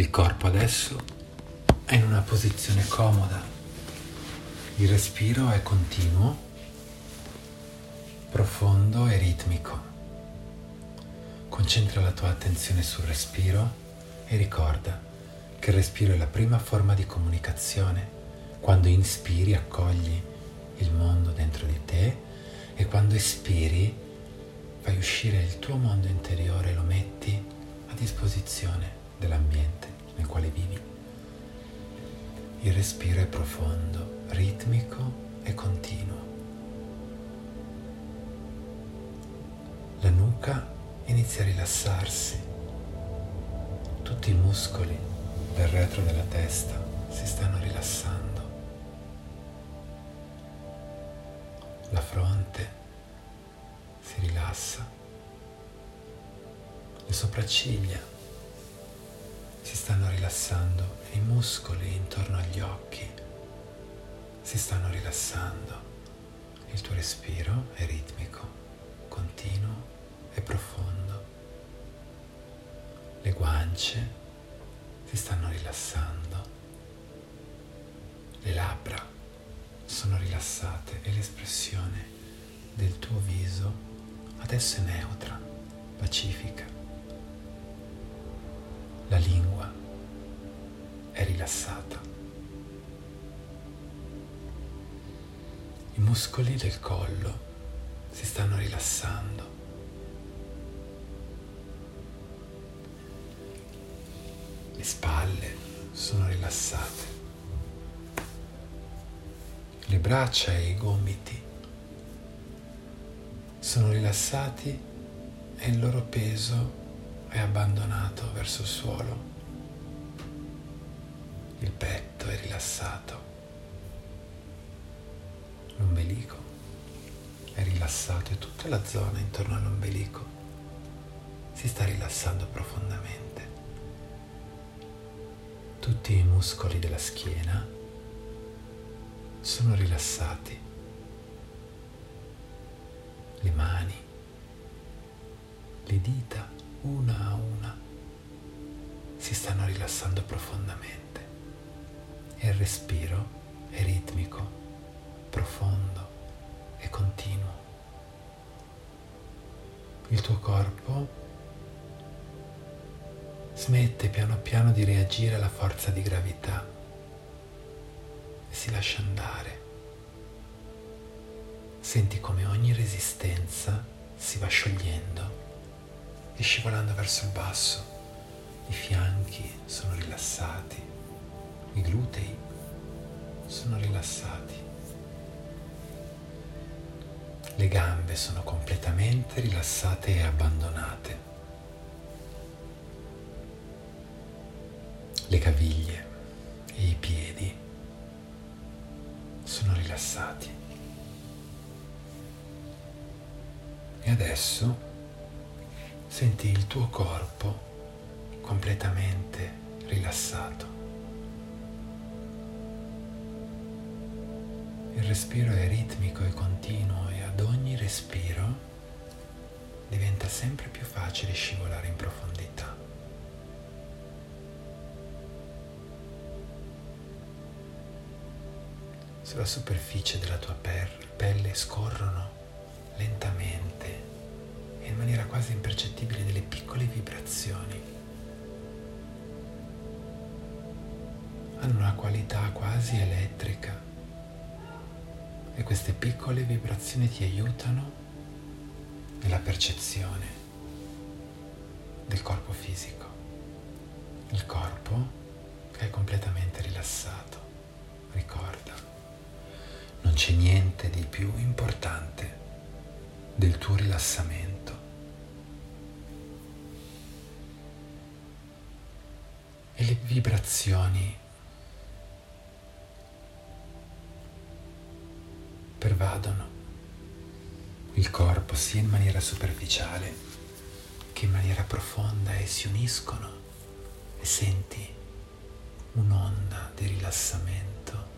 Il corpo adesso è in una posizione comoda. Il respiro è continuo, profondo e ritmico. Concentra la tua attenzione sul respiro e ricorda che il respiro è la prima forma di comunicazione. Quando inspiri accogli il mondo dentro di te e quando espiri fai uscire il tuo mondo interiore e lo metti a disposizione dell'ambiente nel quale vivi. Il respiro è profondo, ritmico e continuo. La nuca inizia a rilassarsi. Tutti i muscoli del retro della testa si stanno rilassando. La fronte si rilassa. Le sopracciglia si stanno rilassando e i muscoli intorno agli occhi si stanno rilassando. Il tuo respiro è ritmico, continuo e profondo. Le guance si stanno rilassando. Le labbra sono rilassate e l'espressione del tuo viso adesso è neutra, pacifica. La lingua è rilassata. I muscoli del collo si stanno rilassando. Le spalle sono rilassate. Le braccia e i gomiti sono rilassati e il loro peso è abbandonato verso il suolo. Il petto è rilassato. L'ombelico è rilassato e tutta la zona intorno all'ombelico si sta rilassando profondamente. Tutti i muscoli della schiena sono rilassati. Le mani, le dita una a una, si stanno rilassando profondamente e il respiro è ritmico, profondo e continuo. Il tuo corpo smette piano piano di reagire alla forza di gravità e si lascia andare. Senti come ogni resistenza si va sciogliendo e scivolando verso il basso. I fianchi sono rilassati, i glutei sono rilassati, le gambe sono completamente rilassate e abbandonate, le caviglie e i piedi sono rilassati. E adesso senti il tuo corpo completamente rilassato. Il respiro è ritmico e continuo e ad ogni respiro diventa sempre più facile scivolare in profondità. Sulla superficie della tua pelle scorrono lentamente in maniera quasi impercettibile delle piccole vibrazioni. Hanno una qualità quasi elettrica e queste piccole vibrazioni ti aiutano nella percezione del corpo fisico. Il corpo che è completamente rilassato. Ricorda, non c'è niente di più importante del tuo rilassamento. E le vibrazioni pervadono il corpo sia in maniera superficiale che in maniera profonda e si uniscono e senti un'onda di rilassamento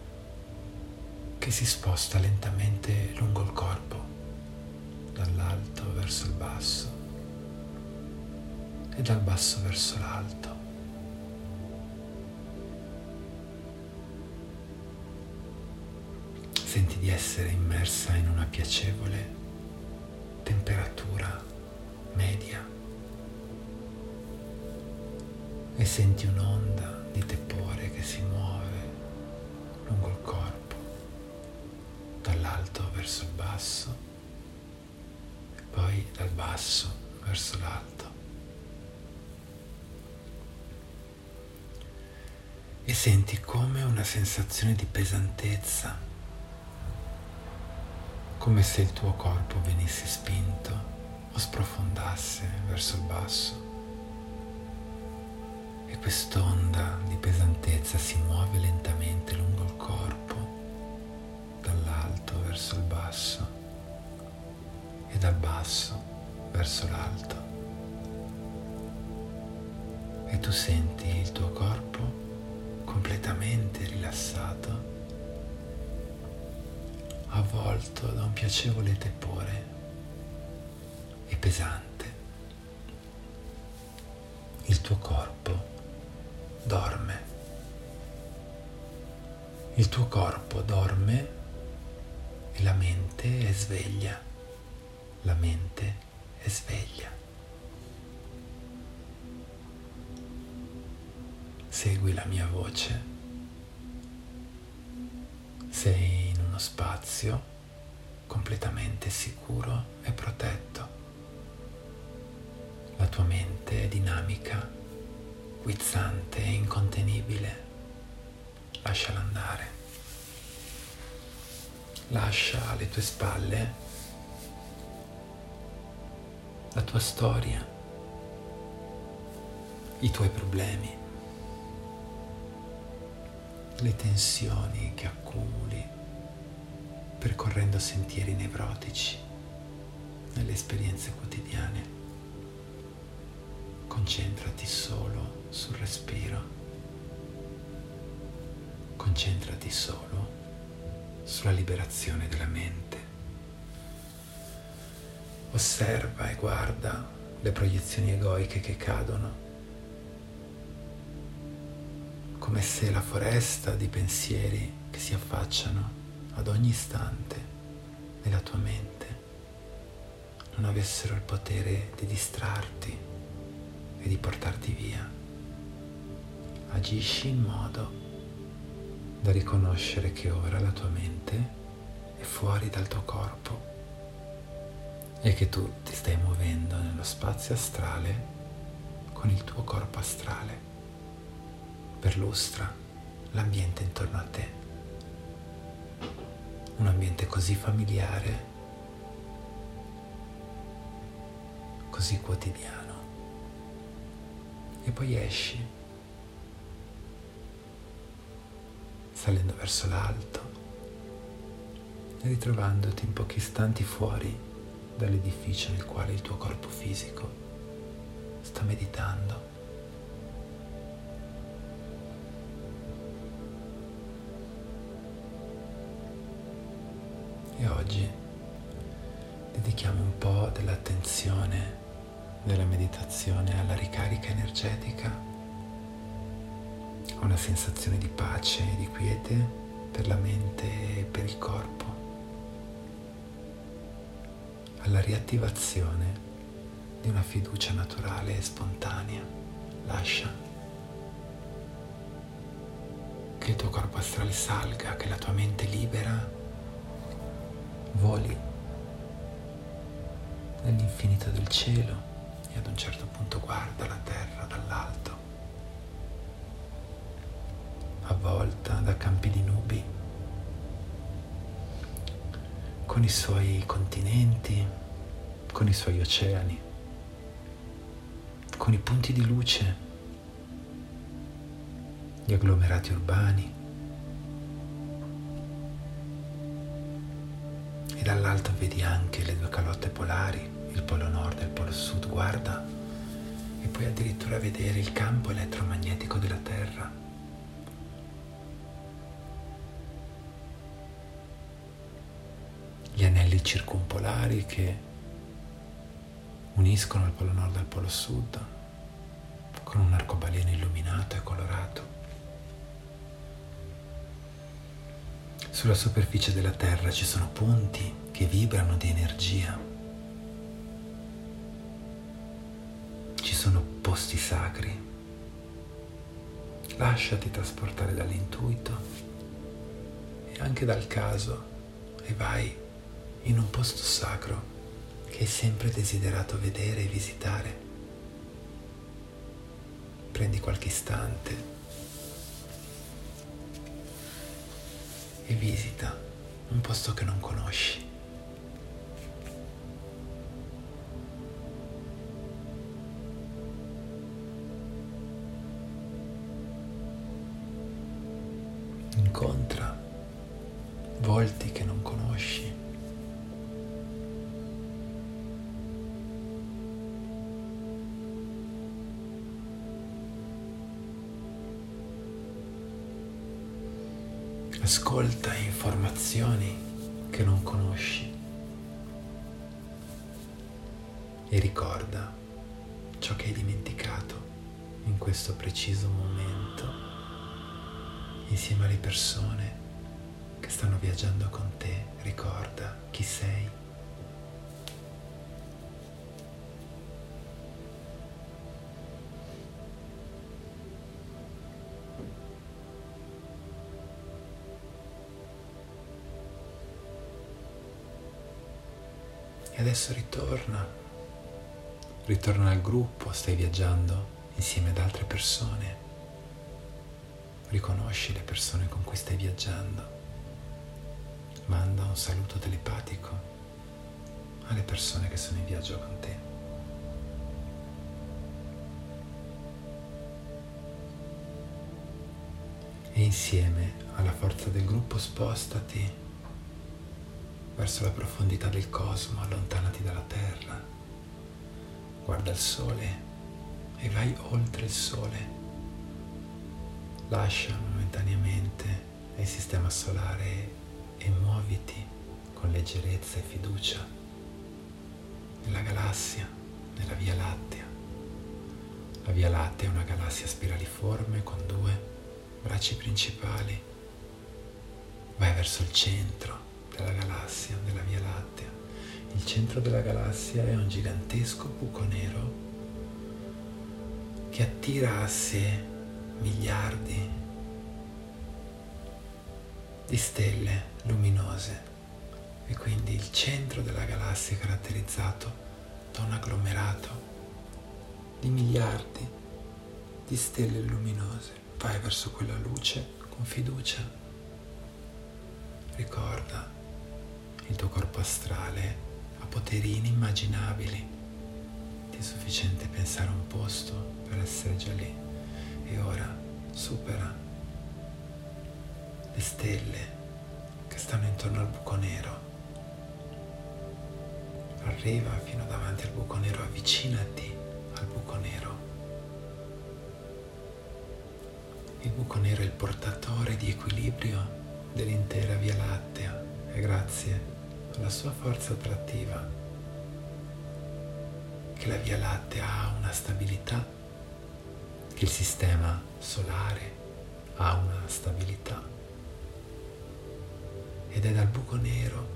che si sposta lentamente lungo il corpo, dall'alto verso il basso e dal basso verso l'alto Senti di essere immersa in una piacevole temperatura media e senti un'onda di tepore che si muove lungo il corpo, dall'alto verso il basso e poi dal basso verso l'alto. E senti come una sensazione di pesantezza, come se il tuo corpo venisse spinto o sprofondasse verso il basso e quest'onda di pesantezza si muove lentamente lungo il corpo, dall'alto verso il basso e dal basso verso l'alto. E tu senti il tuo corpo completamente rilassato, avvolto da un piacevole tepore e pesante. Il tuo corpo dorme. Il tuo corpo dorme e la mente è sveglia. La mente è sveglia. Segui la mia voce. Sei spazio completamente sicuro e protetto. La tua mente è dinamica guizzante e incontenibile. Lasciala andare. Lascia alle tue spalle la tua storia, i tuoi problemi, le tensioni che accumuli percorrendo sentieri nevrotici nelle esperienze quotidiane. Concentrati solo sul respiro. Concentrati solo sulla liberazione della mente. Osserva e guarda le proiezioni egoiche che cadono, come se la foresta di pensieri che si affacciano ad ogni istante nella tua mente non avessero il potere di distrarti e di portarti via agisci in modo da riconoscere che ora la tua mente è fuori dal tuo corpo e che tu ti stai muovendo nello spazio astrale con il tuo corpo astrale. Perlustra l'ambiente intorno a te, un ambiente così familiare, così quotidiano. E poi esci salendo verso l'alto e ritrovandoti in pochi istanti fuori dall'edificio nel quale il tuo corpo fisico sta meditando. E oggi dedichiamo un po' dell'attenzione della meditazione alla ricarica energetica una sensazione di pace e di quiete per la mente e per il corpo, alla riattivazione di una fiducia naturale e spontanea. Lascia che il tuo corpo astrale salga, che la tua mente libera voli nell'infinito del cielo e ad un certo punto guarda la terra dall'alto avvolta da campi di nubi, con i suoi continenti, con i suoi oceani, con i punti di luce, gli agglomerati urbani. E dall'alto vedi anche le due calotte polari, il polo nord e il polo sud, guarda, e puoi addirittura vedere il campo elettromagnetico della Terra. gli anelli circumpolari che uniscono il polo nord al polo sud con un arcobaleno illuminato e colorato. Sulla superficie della Terra ci sono punti che vibrano di energia. Ci sono posti sacri. Lasciati trasportare dall'intuito e anche dal caso e vai in un posto sacro che hai sempre desiderato vedere e visitare. Prendi qualche istante e visita un posto che non conosci. Preciso momento insieme alle persone che stanno viaggiando con te. Ricorda chi sei. E adesso ritorna, ritorna al gruppo, stai viaggiando insieme ad altre persone. Riconosci le persone con cui stai viaggiando. Manda un saluto telepatico alle persone che sono in viaggio con te. E insieme alla forza del gruppo spostati verso la profondità del cosmo, allontanati dalla Terra. Guarda il sole vai oltre il sole. Lascia momentaneamente il sistema solare e muoviti con leggerezza e fiducia nella galassia, nella Via Lattea. La Via Lattea è una galassia spiraliforme con due bracci principali. Vai verso il centro della galassia, della Via Lattea. Il centro della galassia è un gigantesco buco nero che attira a sé miliardi di stelle luminose e quindi il centro della galassia è caratterizzato da un agglomerato di miliardi di stelle luminose. Vai verso quella luce con fiducia. Ricorda il tuo corpo astrale ha poteri inimmaginabili. Ti è sufficiente pensare a un posto per essere già lì. E ora supera le stelle che stanno intorno al buco nero. Arriva fino davanti al buco nero, avvicinati al buco nero. Il buco nero è il portatore di equilibrio dell'intera Via Lattea e grazie alla sua forza attrattiva, che la Via Lattea ha una stabilità, che il sistema solare ha una stabilità. Ed è dal buco nero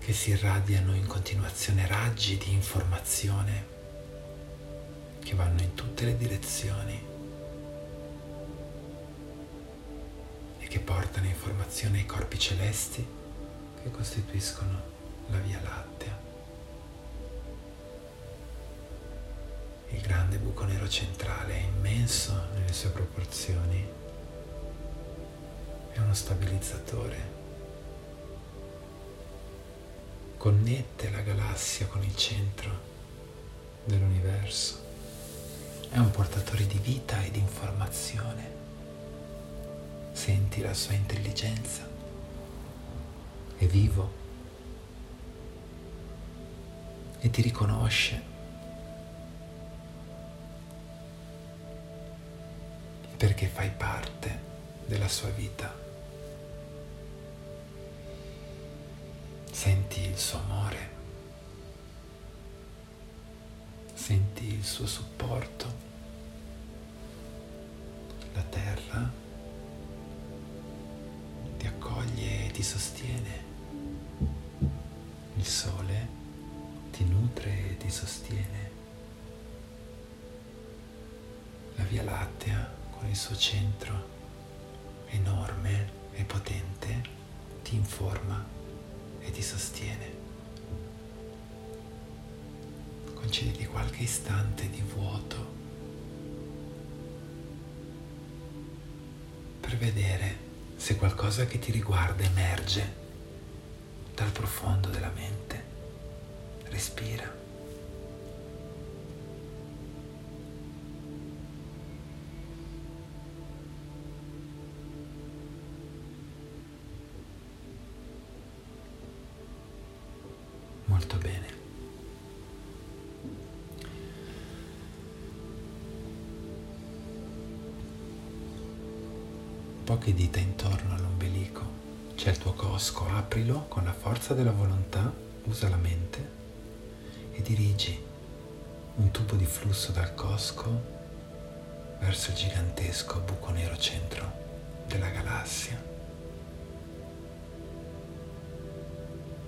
che si irradiano in continuazione raggi di informazione che vanno in tutte le direzioni e che portano informazione ai corpi celesti che costituiscono la Via Lattea. Il grande buco nero centrale è immenso nelle sue proporzioni, è uno stabilizzatore, connette la galassia con il centro dell'universo, è un portatore di vita e di informazione. Senti la sua intelligenza. È vivo. E ti riconosce. Perché fai parte della sua vita. Senti il suo amore, senti il suo supporto, la terra ti sostiene. Il sole ti nutre e ti sostiene. La Via Lattea con il suo centro enorme e potente ti informa e ti sostiene. Concediti qualche istante di vuoto per vedere se qualcosa che ti riguarda emerge dal profondo della mente. Respira. Molto bene. Poche dita intorno all'ombelico. C'è il tuo cosco, aprilo con la forza della volontà, usa la mente e dirigi un tubo di flusso dal cosco verso il gigantesco buco nero centro della galassia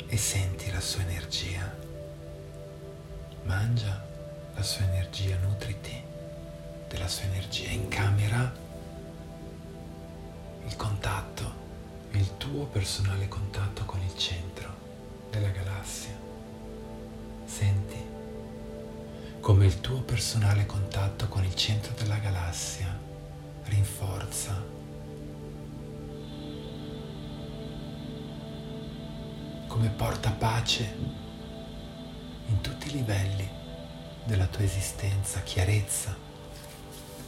e senti la sua energia. Mangia la sua energia, nutriti della sua energia, incamera il contatto, il tuo personale contatto con il centro della galassia. Senti come il tuo personale contatto con il centro della galassia rinforza come porta pace in tutti i livelli della tua esistenza, chiarezza,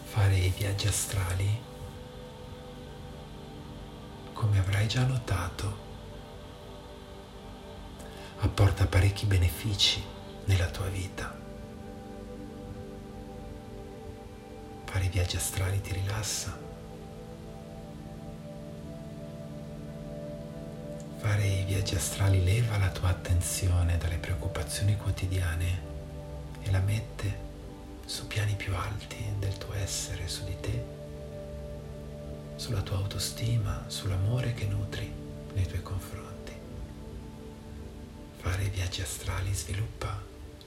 fare i viaggi astrali, come avrai già notato, apporta parecchi benefici nella tua vita. Fare i viaggi astrali ti rilassa. Fare i viaggi astrali leva la tua attenzione dalle preoccupazioni quotidiane e la mette su piani più alti del tuo essere, su di te, sulla tua autostima, sull'amore che nutri nei tuoi confronti. Fare i viaggi astrali sviluppa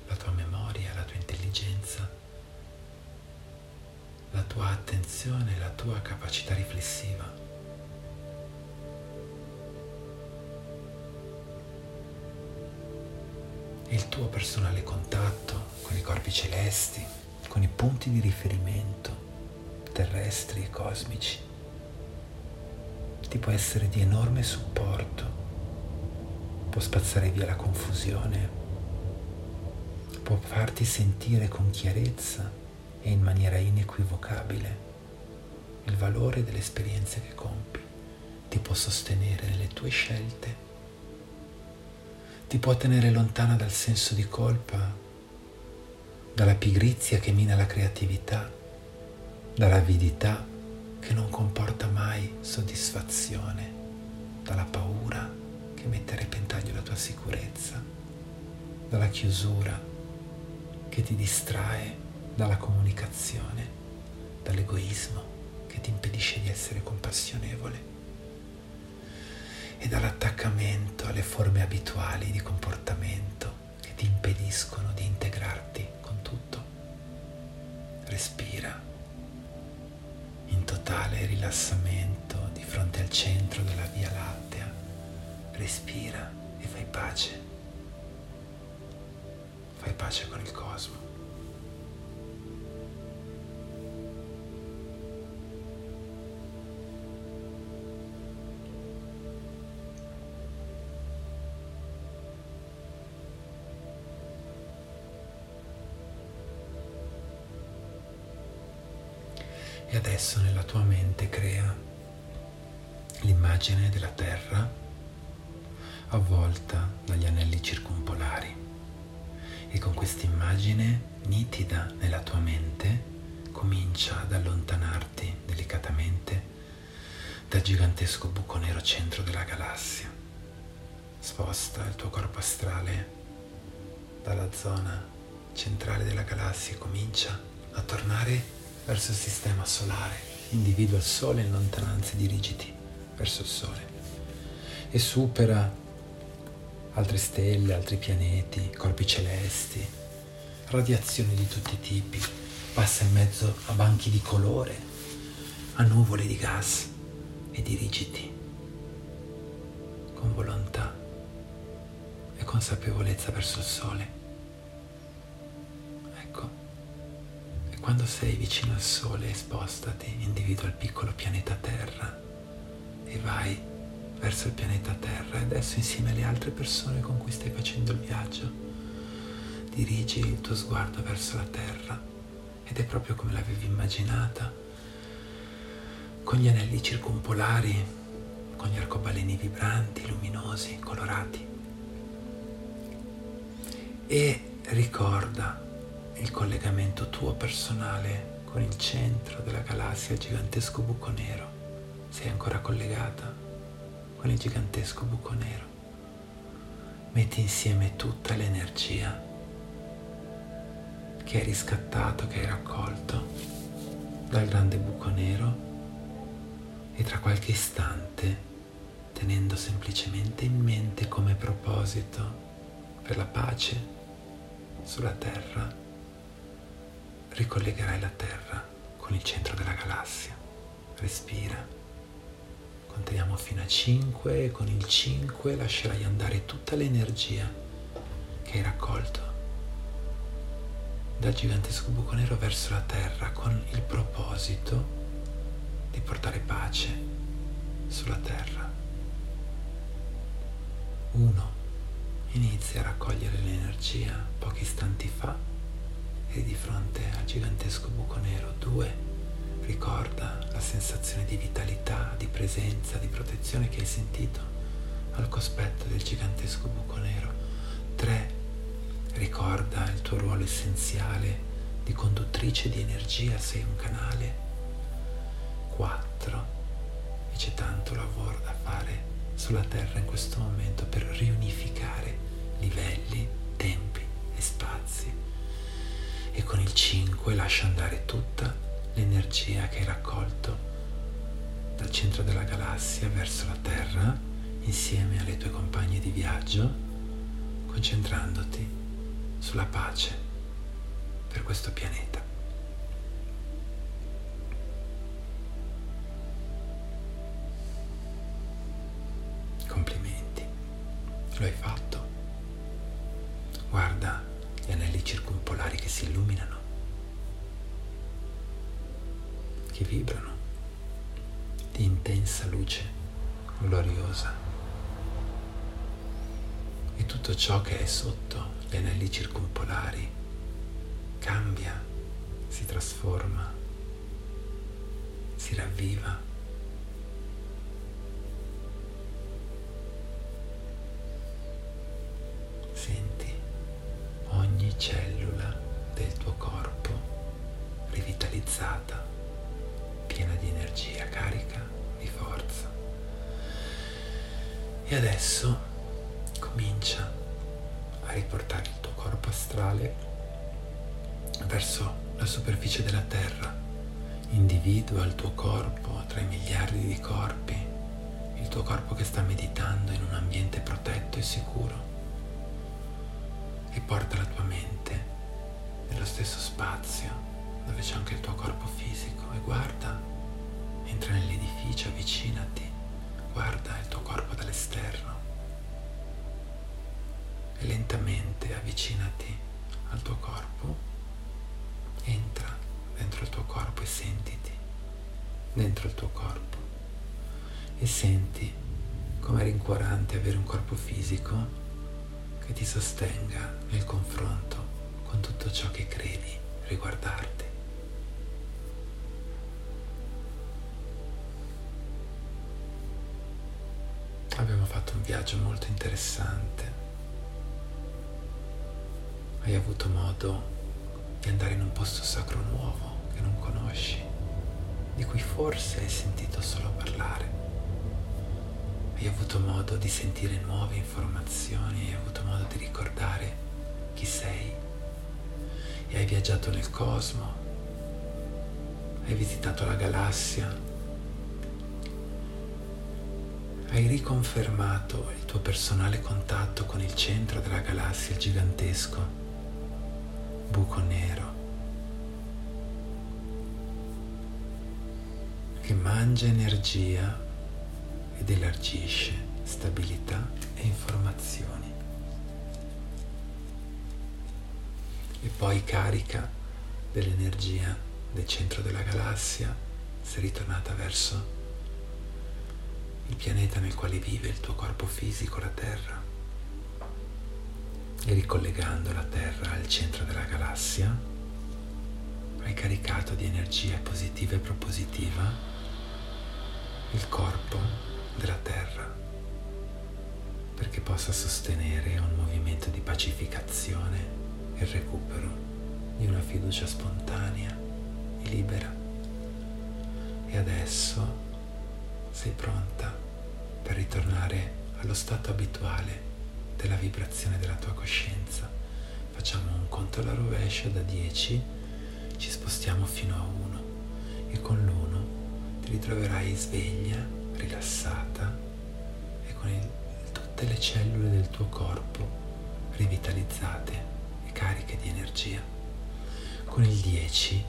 la tua memoria, la tua intelligenza, la tua attenzione, la tua capacità riflessiva. Il tuo personale contatto con i corpi celesti, con i punti di riferimento terrestri e cosmici. Ti può essere di enorme supporto, può spazzare via la confusione, può farti sentire con chiarezza e in maniera inequivocabile il valore delle esperienze che compi, ti può sostenere nelle tue scelte ti può tenere lontana dal senso di colpa, dalla pigrizia che mina la creatività, dall'avidità che non comporta mai soddisfazione, dalla paura che mette a repentaglio la tua sicurezza, dalla chiusura che ti distrae dalla comunicazione, dall'egoismo che ti impedisce di essere compassionevole e dall'attaccamento alle forme abituali di comportamento che ti impediscono di integrarti con tutto. Respira in totale rilassamento di fronte al centro della Via Lattea. Respira e fai pace. Fai pace con il cosmo. E adesso nella tua mente crea l'immagine della Terra avvolta dagli anelli circumpolari. E con questa immagine nitida nella tua mente comincia ad allontanarti delicatamente dal gigantesco buco nero centro della galassia. Sposta il tuo corpo astrale dalla zona centrale della galassia e comincia a tornare verso il sistema solare, individua il Sole in lontananza e dirigiti verso il Sole. e supera altre stelle, altri pianeti, corpi celesti, radiazioni di tutti i tipi, passa in mezzo a banchi di colore, a nuvole di gas e dirigiti con volontà e consapevolezza verso il sole. Quando sei vicino al sole spostati, individua il piccolo pianeta Terra e vai verso il pianeta Terra e adesso insieme alle altre persone con cui stai facendo il viaggio dirigi il tuo sguardo verso la Terra ed è proprio come l'avevi immaginata, con gli anelli circumpolari, con gli arcobaleni vibranti, luminosi, colorati. E ricorda il collegamento tuo personale con il centro della galassia, il gigantesco buco nero. Sei ancora collegata? con il gigantesco buco nero. Metti insieme tutta l'energia che hai riscattato, che hai raccolto dal grande buco nero e tra qualche istante, tenendo semplicemente in mente come proposito per la pace sulla Terra, ricollegherai la Terra con il centro della galassia. Respira. Contiamo fino a 5 e con il 5 lascerai andare tutta l'energia che hai raccolto dal gigantesco buco nero verso la terra con il proposito di portare pace sulla terra. 1. Inizia a raccogliere l'energia pochi istanti fa e di fronte al gigantesco buco nero. 2 Ricorda la sensazione di vitalità, di presenza, di protezione che hai sentito al cospetto del gigantesco buco nero. 3. Ricorda il tuo ruolo essenziale di conduttrice di energia, sei un canale. 4. E c'è tanto lavoro da fare sulla Terra in questo momento per riunificare livelli, tempi e spazi. E con il 5 lascia andare tutta l'energia che hai raccolto dal centro della galassia verso la Terra insieme alle tue compagne di viaggio, concentrandoti sulla pace per questo pianeta. Complimenti, lo hai fatto. Guarda gli anelli circumpolari che si illuminano che vibrano di intensa luce gloriosa. E tutto ciò che è sotto gli anelli circumpolari cambia, si trasforma, si ravviva. Cellula del tuo corpo rivitalizzata piena di energia, carica di forza. E adesso comincia a riportare il tuo corpo astrale verso la superficie della Terra. Individua il tuo corpo tra i miliardi di corpi, il tuo corpo che sta meditando in un ambiente protetto e sicuro. E porta la tua mente nello stesso spazio dove c'è anche il tuo corpo fisico e guarda, entra nell'edificio, avvicinati, guarda il tuo corpo dall'esterno. E lentamente avvicinati al tuo corpo, entra dentro il tuo corpo e sentiti dentro il tuo corpo. E senti com'è rincuorante avere un corpo fisico che ti sostenga nel confronto con tutto ciò che credi riguardarti. Abbiamo fatto un viaggio molto interessante. Hai avuto modo di andare in un posto sacro nuovo che non conosci, di cui forse hai sentito solo parlare. Hai avuto modo di sentire nuove informazioni, hai avuto modo di ricordare chi sei. E hai viaggiato nel cosmo, hai visitato la galassia. Hai riconfermato il tuo personale contatto con il centro della galassia gigantesco, buco nero, che mangia energia ed elargisce stabilità e informazioni. E poi carica dell'energia del centro della galassia, sei ritornata verso il pianeta nel quale vive il tuo corpo fisico, la Terra. E ricollegando la Terra al centro della galassia, hai caricato di energia positiva e propositiva il corpo della Terra perché possa sostenere un movimento di pacificazione e recupero di una fiducia spontanea e libera. E adesso sei pronta per ritornare allo stato abituale della vibrazione della tua coscienza. Facciamo un conto alla rovescia da 10, ci spostiamo fino a 1 e con l'1 ti ritroverai sveglia, rilassata e con il, tutte le cellule del tuo corpo rivitalizzate e cariche di energia. Con il 10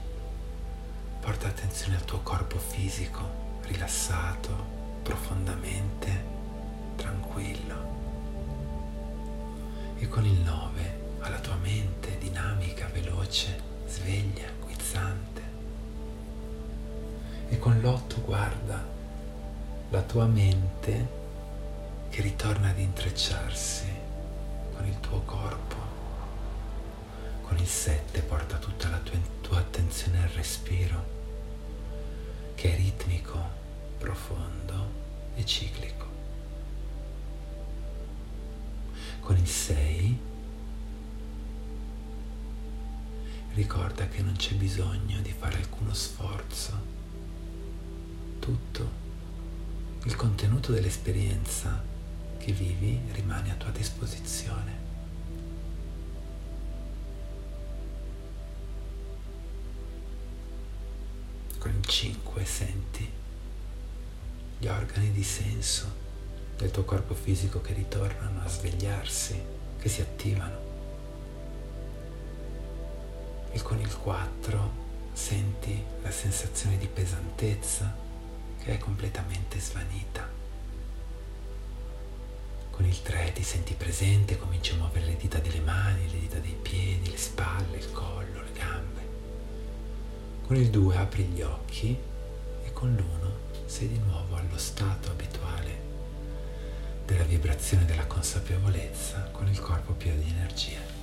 porta attenzione al tuo corpo fisico rilassato, profondamente tranquillo. E con il 9 alla tua mente dinamica, veloce, sveglia, guizzante. E con l'8 guarda la tua mente che ritorna ad intrecciarsi con il tuo corpo. Con il 7 porta tutta la tua, tua attenzione al respiro che è ritmico, profondo e ciclico. Con il 6 ricorda che non c'è bisogno di fare alcuno sforzo. Tutto il contenuto dell'esperienza che vivi rimane a tua disposizione. con il 5 senti gli organi di senso del tuo corpo fisico che ritornano a svegliarsi, che si attivano. E con il 4 senti la sensazione di pesantezza che è completamente svanita. Con il 3 ti senti presente, cominci a muovere le dita delle mani, le dita dei piedi, le spalle, il collo, le gambe. Con il 2 apri gli occhi e con l'1 sei di nuovo allo stato abituale della vibrazione della consapevolezza con il corpo pieno di energia.